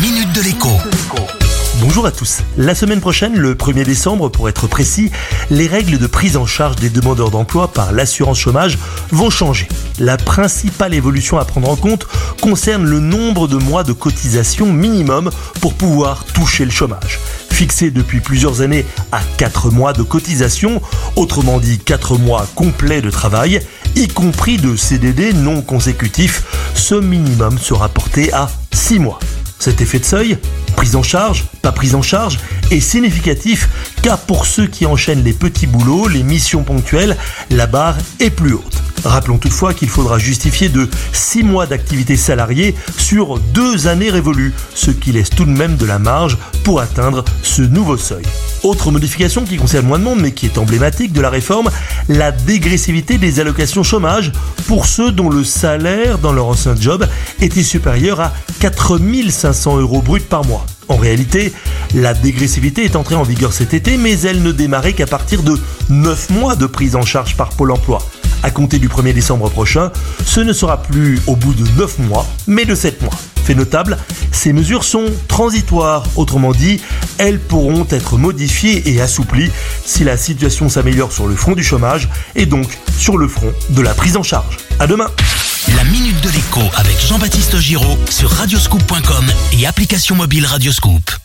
minute de l'écho. Bonjour à tous. La semaine prochaine, le 1er décembre pour être précis, les règles de prise en charge des demandeurs d'emploi par l'assurance chômage vont changer. La principale évolution à prendre en compte concerne le nombre de mois de cotisation minimum pour pouvoir toucher le chômage. Fixé depuis plusieurs années à 4 mois de cotisation, autrement dit 4 mois complets de travail, y compris de CDD non consécutifs, ce minimum sera porté à 6 mois. Cet effet de seuil, prise en charge, pas prise en charge, est significatif car pour ceux qui enchaînent les petits boulots, les missions ponctuelles, la barre est plus haute. Rappelons toutefois qu'il faudra justifier de 6 mois d'activité salariée sur 2 années révolues, ce qui laisse tout de même de la marge pour atteindre ce nouveau seuil. Autre modification qui concerne moins de monde mais qui est emblématique de la réforme, la dégressivité des allocations chômage pour ceux dont le salaire dans leur ancien job était supérieur à 4500 euros bruts par mois. En réalité, la dégressivité est entrée en vigueur cet été, mais elle ne démarrait qu'à partir de 9 mois de prise en charge par Pôle emploi. À compter du 1er décembre prochain, ce ne sera plus au bout de 9 mois, mais de 7 mois. Fait notable, ces mesures sont transitoires, autrement dit, elles pourront être modifiées et assouplies si la situation s'améliore sur le front du chômage et donc sur le front de la prise en charge. À demain La minute de l'écho avec Jean-Baptiste Giraud sur radioscoop.com et application mobile Radioscoop.